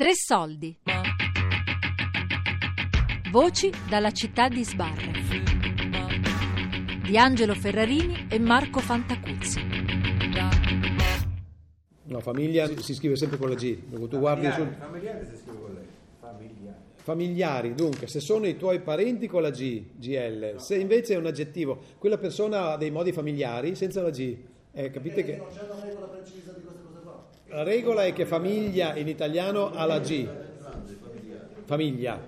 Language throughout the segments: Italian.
Tre soldi. Voci dalla città di Sbarre. Di Angelo Ferrarini e Marco Fantacuzzi. No, famiglia si scrive sempre con la G. Dunque, tu guardi sul... Familiare si scrive con lei. Familiare. Familiari, dunque, se sono i tuoi parenti con la G, GL, se invece è un aggettivo, quella persona ha dei modi familiari senza la G. Eh, capite che... La regola è che famiglia in italiano ha la G. Famiglia.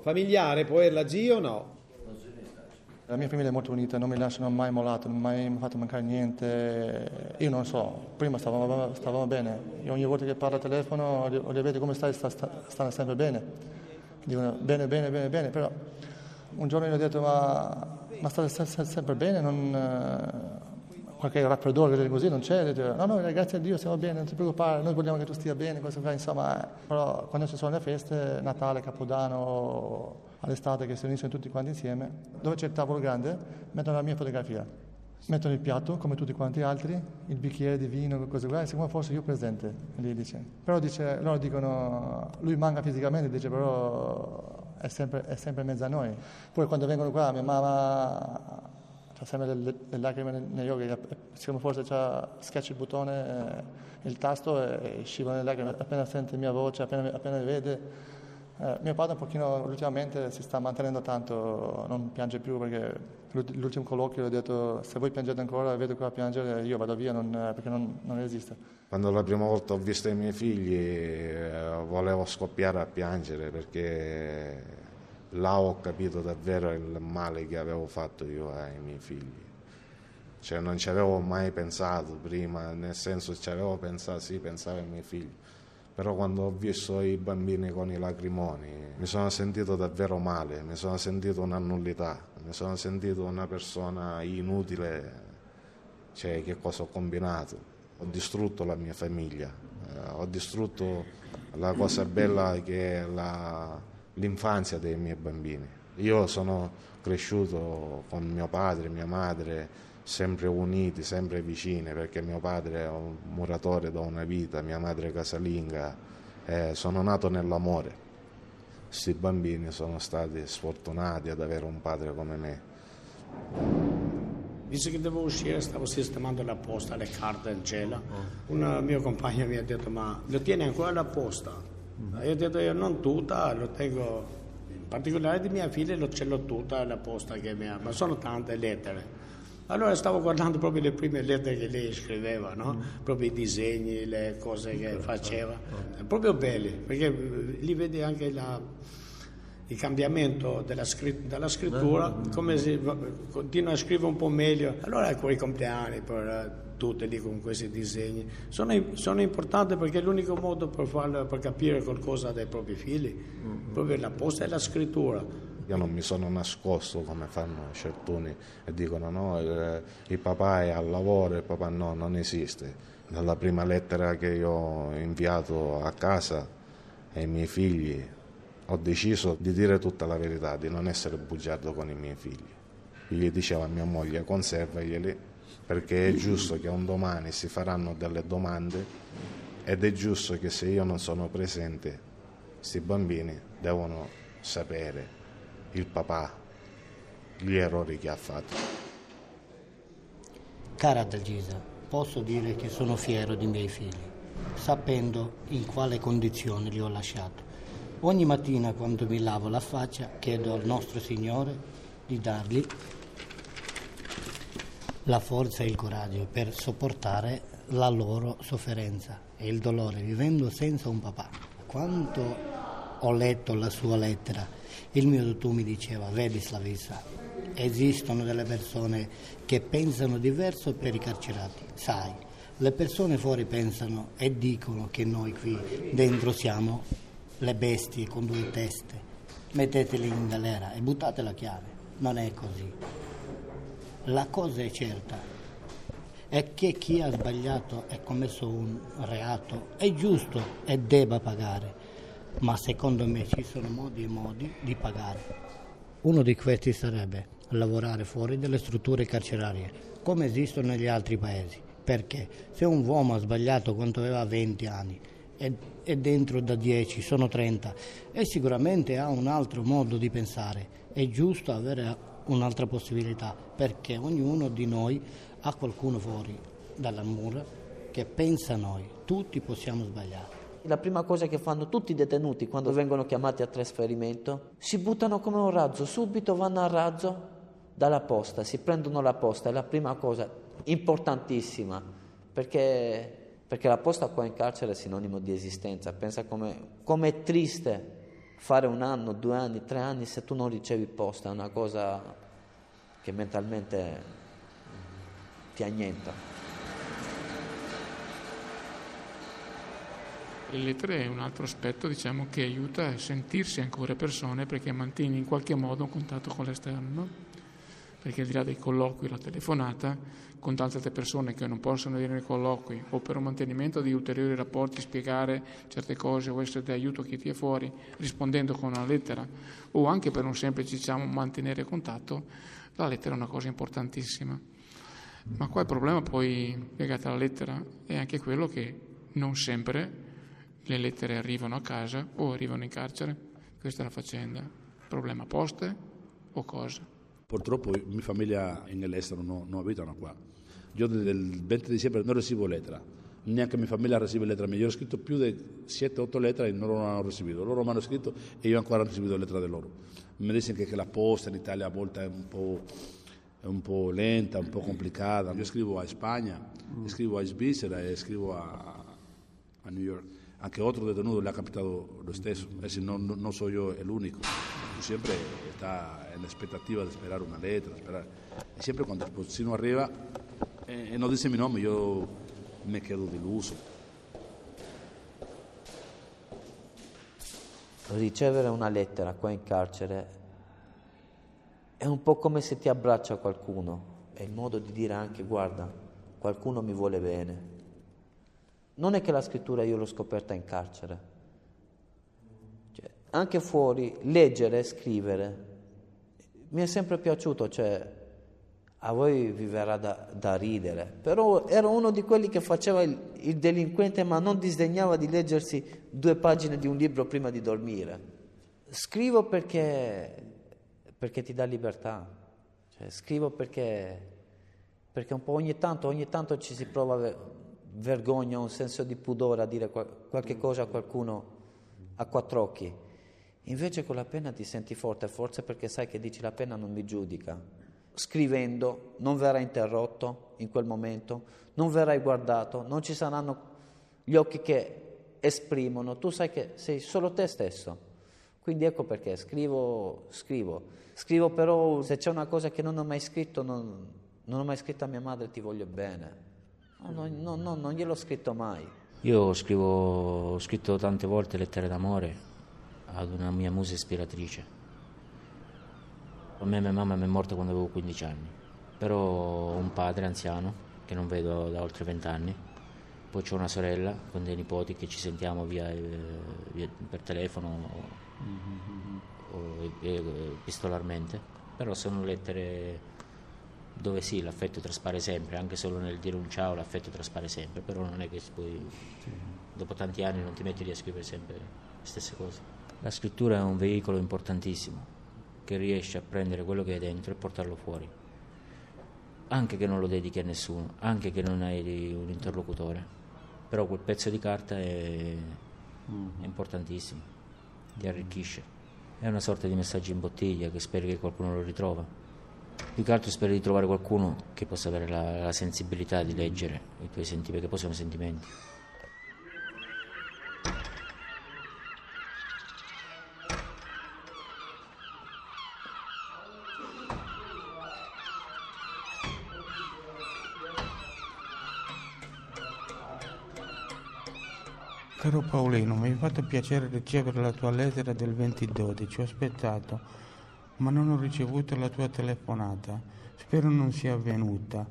Familiare può avere la G o no? La mia famiglia è molto unita, non mi lasciano mai mollato, non mi hanno mai fatto mancare niente. Io non so, prima stavamo, stavamo bene, Io ogni volta che parlo al telefono li, li vedo come stai, sta, sta, stanno sempre bene. Dicono bene, bene, bene, bene, però un giorno gli ho detto ma, ma state sempre bene, non, qualche raffreddore così non c'è, no no grazie a Dio stiamo bene, non ti preoccupare, noi vogliamo che tu stia bene, questo qua, insomma, eh. però quando ci sono le feste, Natale, Capodanno, all'estate che si riuniscono tutti quanti insieme, dove c'è il tavolo grande, mettono la mia fotografia, mettono il piatto come tutti quanti altri, il bicchiere di vino, cose qua, e siccome fosse io presente, lì dice. Però dice, loro dicono, lui manca fisicamente, dice però è sempre, è sempre in mezzo a noi. Poi quando vengono qua, mia mamma sempre le, le, lacrime negli occhi, siccome forse c'ha, schiaccia il bottone, eh, il tasto e, e scivola le lacrime, appena sente mia voce, appena, appena mi vede. Eh, mio padre un pochino ultimamente si sta mantenendo tanto, non piange più perché l'ultimo colloquio gli ho detto se voi piangete ancora vedo qua a piangere io vado via non, perché non, non, esiste. Quando la prima volta ho visto i miei figli eh, volevo scoppiare a piangere perché là ho capito davvero il male che avevo fatto io ai miei figli. Cioè non ci avevo mai pensato prima, nel senso ci avevo pensato, sì, pensavo ai miei figli, però quando ho visto i bambini con i lacrimoni mi sono sentito davvero male, mi sono sentito una nullità, mi sono sentito una persona inutile, cioè che cosa ho combinato? Ho distrutto la mia famiglia, eh, ho distrutto la cosa bella che è la, l'infanzia dei miei bambini. Io sono cresciuto con mio padre e mia madre sempre uniti, sempre vicini, perché mio padre è un muratore da una vita, mia madre casalinga, eh, sono nato nell'amore. Questi bambini sono stati sfortunati ad avere un padre come me. Visto che devo uscire, stavo sistemando la posta, le carte in cella. Un mio compagno mi ha detto: Ma lo tieni ancora la posta? Io ho detto io non tutta, lo tengo, in particolare di mia figlia lo ce l'ho tutta la posta che mi ha, ma sono tante lettere. Allora stavo guardando proprio le prime lettere che lei scriveva, no? mm. proprio i disegni, le cose che faceva, proprio belli, perché lì vedi anche la, il cambiamento della, scritt- della scrittura, come si continua a scrivere un po' meglio. Allora con i compleanni, per, eh, tutte lì con questi disegni, sono, sono importanti perché è l'unico modo per, farlo, per capire qualcosa dai propri figli, mm-hmm. proprio la posta e la scrittura. Io non mi sono nascosto come fanno certuni e dicono no, il, il papà è al lavoro, il papà no, non esiste. Nella prima lettera che io ho inviato a casa ai miei figli ho deciso di dire tutta la verità, di non essere bugiardo con i miei figli. Gli dicevo a mia moglie conservaglieli perché è giusto che un domani si faranno delle domande ed è giusto che se io non sono presente questi bambini devono sapere il papà gli errori che ha fatto. Cara Dalgisa, posso dire che sono fiero dei miei figli, sapendo in quale condizione li ho lasciati Ogni mattina quando mi lavo la faccia chiedo al nostro Signore di dargli la forza e il coraggio per sopportare la loro sofferenza e il dolore vivendo senza un papà. Quando ho letto la sua lettera, il mio dottor mi diceva, vedi Slavissa, esistono delle persone che pensano diverso per i carcerati, sai, le persone fuori pensano e dicono che noi qui dentro siamo le bestie con due teste, metteteli in galera e buttate la chiave. Non è così. La cosa è certa, è che chi ha sbagliato e commesso un reato è giusto e debba pagare, ma secondo me ci sono modi e modi di pagare. Uno di questi sarebbe lavorare fuori dalle strutture carcerarie, come esistono negli altri paesi, perché se un uomo ha sbagliato quando aveva 20 anni è dentro da 10, sono 30 e sicuramente ha un altro modo di pensare. È giusto avere un'altra possibilità perché ognuno di noi ha qualcuno fuori dalla mura che pensa a noi, tutti possiamo sbagliare. La prima cosa che fanno tutti i detenuti quando vengono chiamati a trasferimento, si buttano come un razzo, subito vanno al razzo dalla posta, si prendono la posta, è la prima cosa importantissima, perché, perché la posta qua in carcere è sinonimo di esistenza, pensa come è triste fare un anno, due anni, tre anni se tu non ricevi posta, è una cosa che mentalmente ti annienta. Le lettere è un altro aspetto diciamo, che aiuta a sentirsi ancora persone perché mantieni in qualche modo un contatto con l'esterno. Perché al di là dei colloqui, la telefonata, con tante altre persone che non possono dire nei colloqui o per un mantenimento di ulteriori rapporti, spiegare certe cose o essere di aiuto a chi ti è fuori, rispondendo con una lettera, o anche per un semplice diciamo, mantenere contatto, la lettera è una cosa importantissima. Ma qua il problema poi legato alla lettera è anche quello che non sempre le lettere arrivano a casa o arrivano in carcere. Questa è la faccenda. Problema poste o cosa? Purtroppo mia famiglia all'estero non, non abitano qua. Io del 20 dicembre non ricevo lettera, neanche mia famiglia riceve lettera. Io ho scritto più di 7-8 lettere e non lo hanno ricevuto. Loro mi hanno scritto e io ancora non ho ricevuto lettera da loro. Mi dicono che la posta in Italia a volte è un po', è un po lenta, un po' complicata. Io scrivo a Spagna, scrivo a Svizzera e scrivo a, a New York anche otro detenuto le ha capitato lo stesso, es decir, no, no, no soy está en la expectativa de esperar una letra, esperar. Y siempre cuando el postino arriva e eh, non dice mi nome, io mi quedo deluso. Ricevere una lettera qua in carcere è un po' come se ti abbraccia qualcuno, è il modo di dire anche guarda, qualcuno mi vuole bene, non è che la scrittura io l'ho scoperta in carcere. Anche fuori, leggere e scrivere mi è sempre piaciuto, cioè a voi vi verrà da, da, ridere, però ero uno di quelli che faceva il, il, delinquente ma non disdegnava di leggersi due pagine di un libro prima di dormire. Scrivo perché, perché ti dà libertà, cioè, scrivo perché, perché un po' ogni tanto, ogni tanto ci si prova vergogna, un senso di pudore a dire qualche cosa a qualcuno a quattro occhi. Invece con la penna ti senti forte, forse perché sai che dici la penna non mi giudica. Scrivendo non verrai interrotto in quel momento, non verrai guardato, non ci saranno gli occhi che esprimono, tu sai che sei solo te stesso. Quindi ecco perché scrivo, scrivo. Scrivo però se c'è una cosa che non ho mai scritto, non, non ho mai scritto a mia madre ti voglio bene No, no, no, non gliel'ho scritto mai. Io scrivo, ho scritto tante volte lettere d'amore ad una mia musa ispiratrice. A me mia mamma mi è morta quando avevo 15 anni, però ho un padre anziano che non vedo da oltre 20 anni, poi ho una sorella con dei nipoti che ci sentiamo via, eh, via per telefono o, o, o epistolarmente, però sono lettere dove sì, l'affetto traspare sempre, anche solo nel dire un ciao l'affetto traspare sempre, però non è che poi sì. dopo tanti anni non ti metti lì a scrivere sempre le stesse cose. La scrittura è un veicolo importantissimo che riesce a prendere quello che è dentro e portarlo fuori, anche che non lo dedichi a nessuno, anche che non hai un interlocutore, però quel pezzo di carta è, mm-hmm. è importantissimo, ti arricchisce, è una sorta di messaggio in bottiglia che speri che qualcuno lo ritrova. Più che altro spero di trovare qualcuno che possa avere la, la sensibilità di leggere i tuoi sentimenti, perché poi sono sentimenti. Caro Paolino, mi ha fatto piacere ricevere la tua lettera del 2012, ho aspettato ma non ho ricevuto la tua telefonata. Spero non sia avvenuta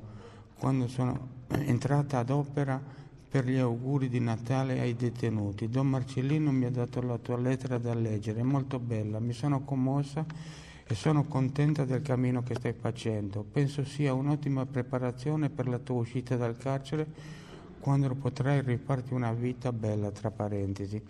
quando sono entrata ad opera per gli auguri di Natale ai detenuti. Don Marcellino mi ha dato la tua lettera da leggere, è molto bella, mi sono commossa e sono contenta del cammino che stai facendo. Penso sia un'ottima preparazione per la tua uscita dal carcere quando potrai rifarti una vita bella, tra parentesi,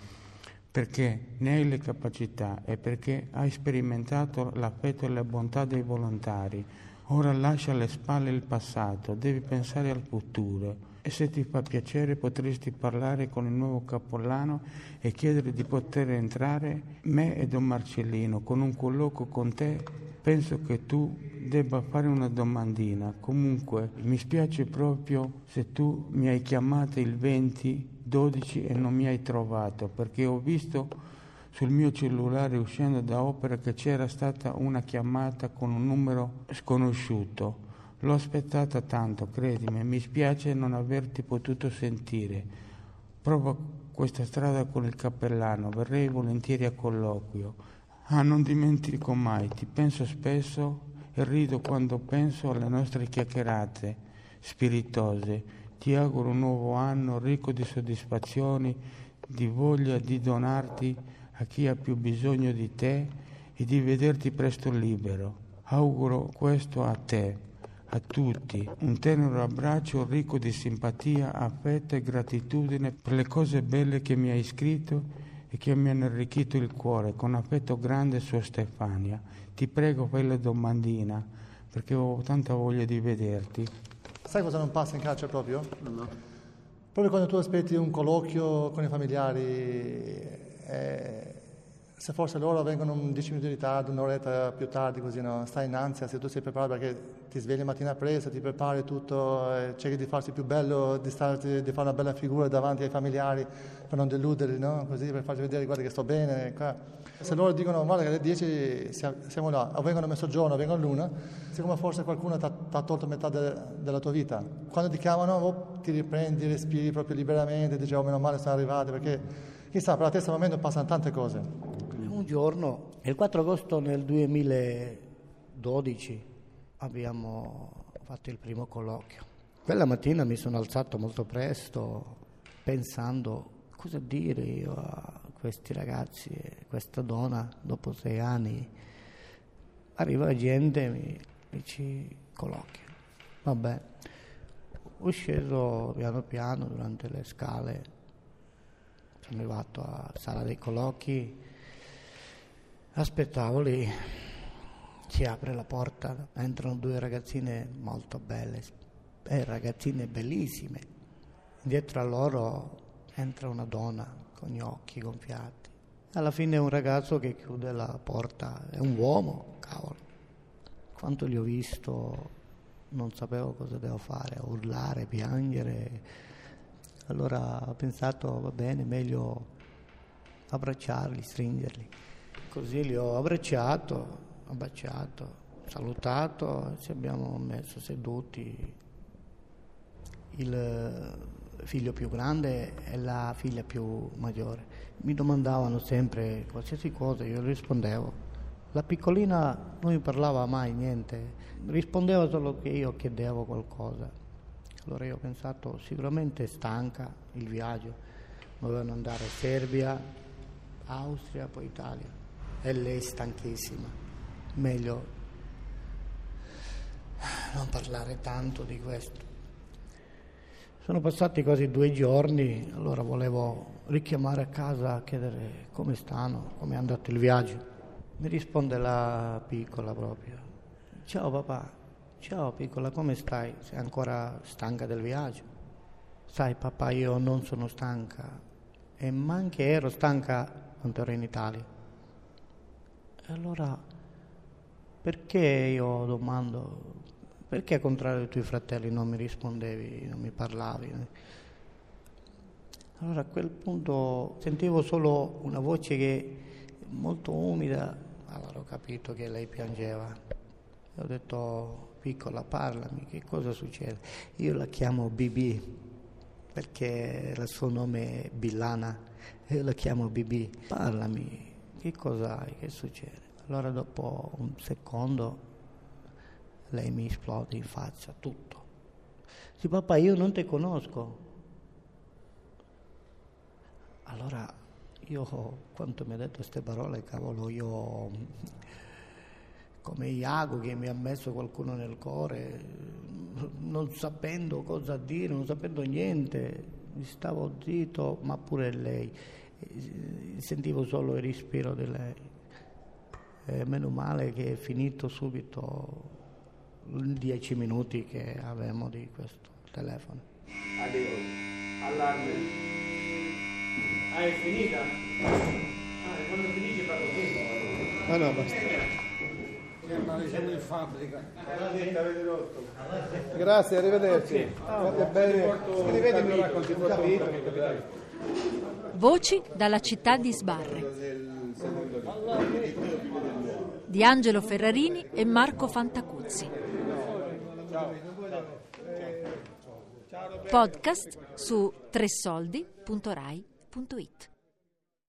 perché ne hai le capacità e perché hai sperimentato l'affetto e la bontà dei volontari. Ora lascia alle spalle il passato, devi pensare al futuro e se ti fa piacere potresti parlare con il nuovo cappellano e chiedere di poter entrare, me e Don Marcellino, con un colloquio con te. Penso che tu debba fare una domandina. Comunque mi spiace proprio se tu mi hai chiamato il 20, 12 e non mi hai trovato, perché ho visto sul mio cellulare uscendo da opera che c'era stata una chiamata con un numero sconosciuto. L'ho aspettata tanto, credimi, mi spiace non averti potuto sentire. Prova questa strada con il cappellano, verrei volentieri a colloquio. Ah, non dimentico mai, ti penso spesso e rido quando penso alle nostre chiacchierate spiritose. Ti auguro un nuovo anno ricco di soddisfazioni, di voglia di donarti a chi ha più bisogno di te e di vederti presto libero. Auguro questo a te a tutti un tenero abbraccio ricco di simpatia, affetto e gratitudine per le cose belle che mi hai scritto e che mi hanno arricchito il cuore. Con affetto grande sua Stefania. Ti prego fai la domandina perché ho tanta voglia di vederti. Sai cosa non passa in carcere proprio? No. Proprio quando tu aspetti un colloquio con i familiari, eh, se forse loro vengono 10 minuti di ritardo, un'oretta più tardi, così no? stai in ansia se tu sei preparato perché ti svegli mattina presto, ti prepari tutto, eh, cerchi di farsi più bello, di, starti, di, fare una bella figura davanti ai familiari per non deluderli, no? così per farti vedere guarda che sto bene. Qua. Se loro dicono guarda che alle 10 siamo là, o vengono a mezzogiorno o vengono all'una, siccome forse qualcuno ti ha tolto metà de, della tua vita. Quando ti chiamano oh, ti riprendi, respiri proprio liberamente, dici oh meno male sono arrivati perché chissà per la testa al momento passano tante cose un giorno, il 4 agosto del 2012, abbiamo fatto il primo colloquio. Quella mattina mi sono alzato molto presto pensando cosa dire io a questi ragazzi, a questa donna dopo sei anni. Arriva la gente e mi dice colloquio. Vabbè, ho sceso piano piano durante le scale, sono arrivato alla sala dei colloqui Aspettavo lì, si apre la porta, entrano due ragazzine molto belle, eh, ragazzine bellissime. Dietro a loro entra una donna con gli occhi gonfiati. Alla fine un ragazzo che chiude la porta, è un uomo, cavolo. Quanto li ho visto non sapevo cosa devo fare, urlare, piangere. Allora ho pensato, va bene, meglio abbracciarli, stringerli. Così li ho abbracciato, abbracciato, salutato, ci abbiamo messo seduti. Il figlio più grande e la figlia più maggiore. Mi domandavano sempre qualsiasi cosa, io rispondevo. La piccolina non mi parlava mai niente, rispondeva solo che io chiedevo qualcosa. Allora io ho pensato, sicuramente stanca il viaggio, dovevano andare a Serbia, Austria, poi Italia e lei stanchissima. Meglio non parlare tanto di questo. Sono passati quasi due giorni, allora volevo richiamare a casa a chiedere come stanno, come è andato il viaggio. Mi risponde la piccola proprio. Ciao papà, ciao piccola, come stai? Sei ancora stanca del viaggio? Sai papà, io non sono stanca e manche ero stanca quando ero in Italia. E allora perché io domando, perché contrario ai tuoi fratelli non mi rispondevi, non mi parlavi? Allora a quel punto sentivo solo una voce che molto umida, allora ho capito che lei piangeva. E ho detto, piccola, parlami, che cosa succede? Io la chiamo Bibi, perché il suo nome è Billana, io la chiamo Bibi, parlami, che cosa hai, che succede? Allora dopo un secondo lei mi esplode in faccia tutto. Sì papà io non ti conosco. Allora io quando mi ha detto queste parole, cavolo, io come Iago che mi ha messo qualcuno nel cuore, non sapendo cosa dire, non sapendo niente, stavo zitto, ma pure lei. Sentivo solo il respiro di lei. E meno male che è finito subito i dieci minuti che avevamo di questo telefono. Addio. Allarme. Ah, è finita? Ah, e quando finisce fa così? Ah no, basta. Siamo in fabbrica. Grazie, arrivederci. Fate bene. Scrivetemi un capitolo. Voci dalla città di Sbarre di Angelo Ferrarini e Marco Fantacuzzi. Podcast su tressoldi.rai.it